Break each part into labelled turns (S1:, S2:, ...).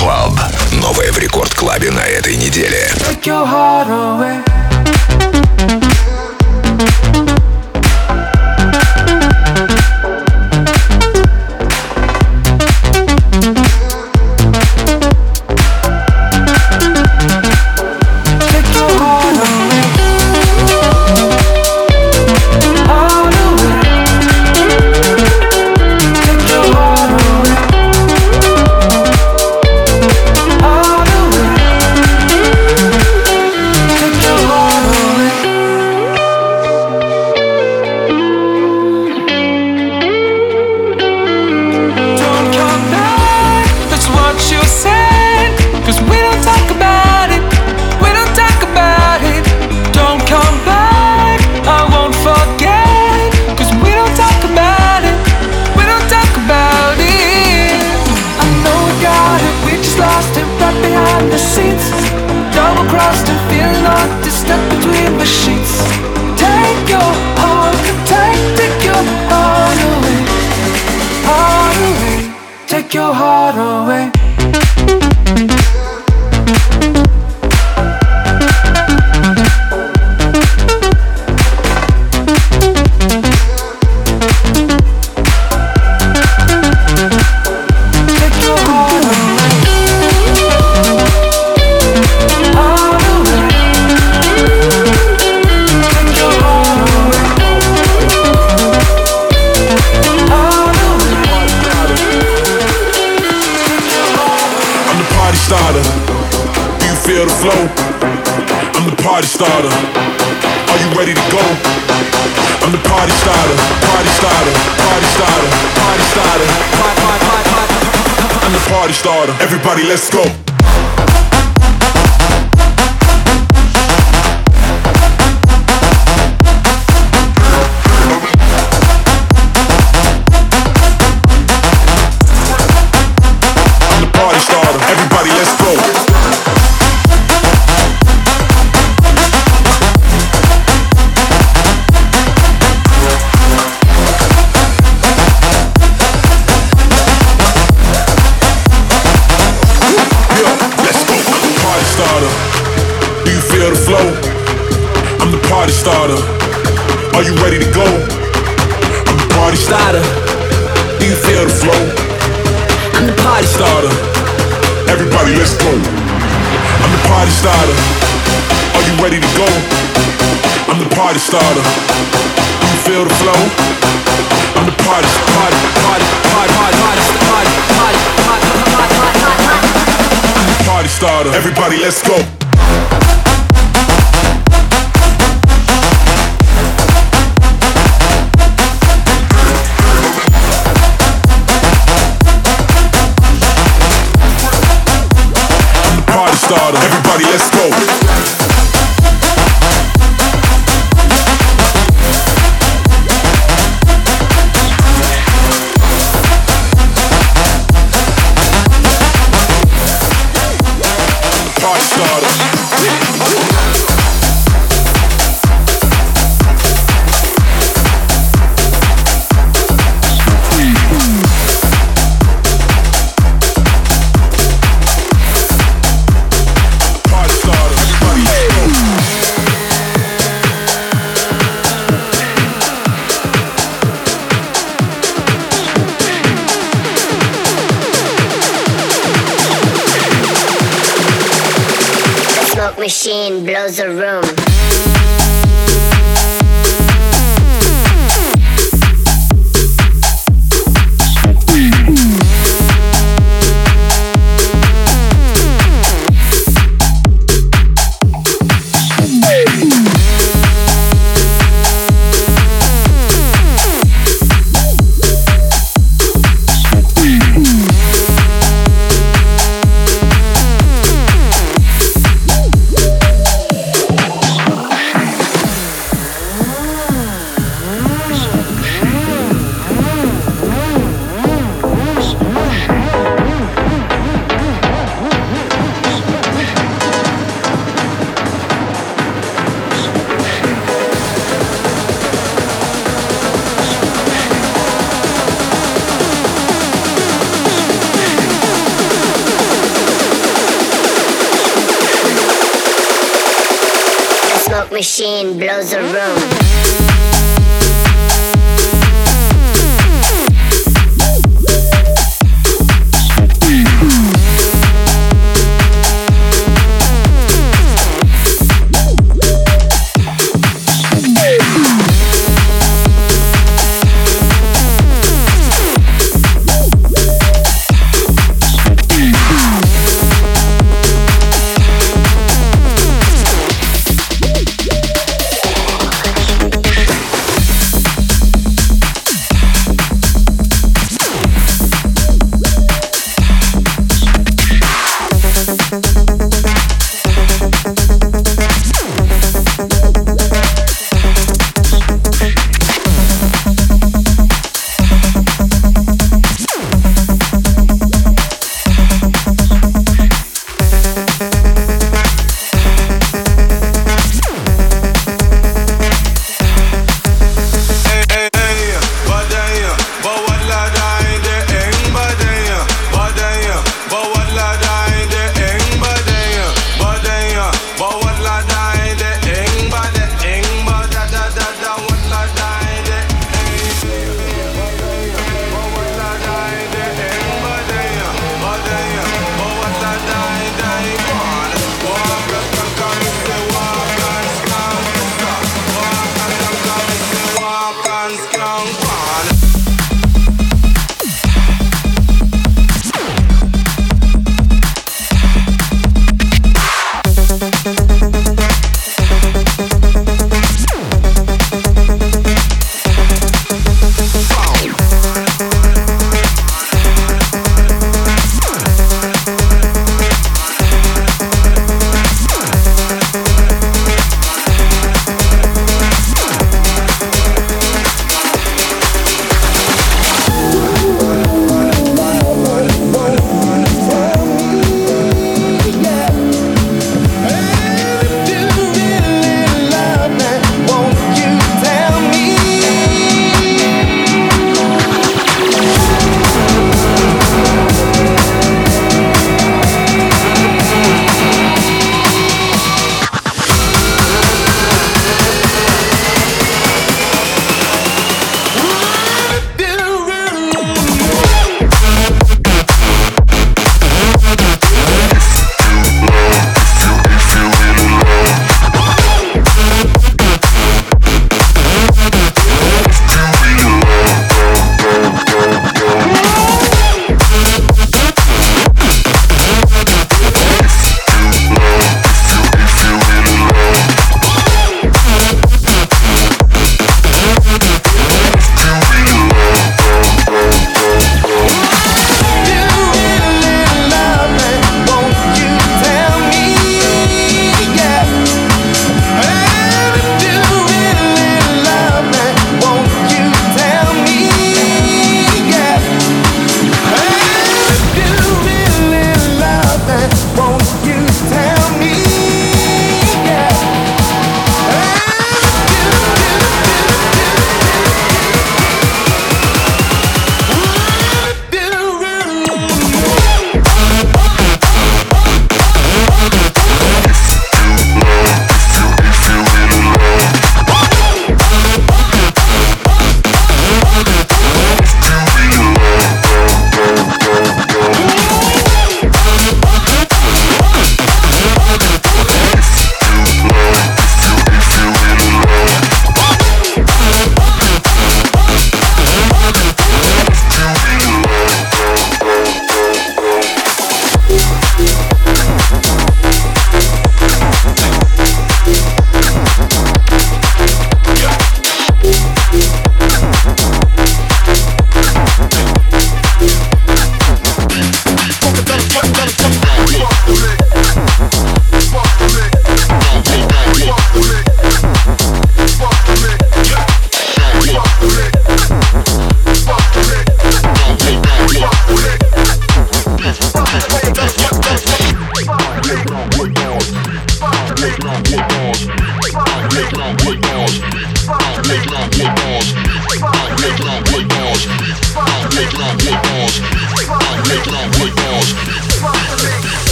S1: Club. Новое в Рекорд Клабе на этой неделе.
S2: Take your heart away. your heart away.
S3: feel the flow. I'm the party starter. Are you ready to go? I'm the party starter, party starter, party starter, party starter. I'm the party starter. Everybody, let's go. Starter. You feel the flow? I'm the party, party, party, party, party, party, party, party, party, party, party, party. Starter. Everybody, let's go. Everybody, let's go.
S4: Machine blows a room.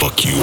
S5: Fuck
S3: you.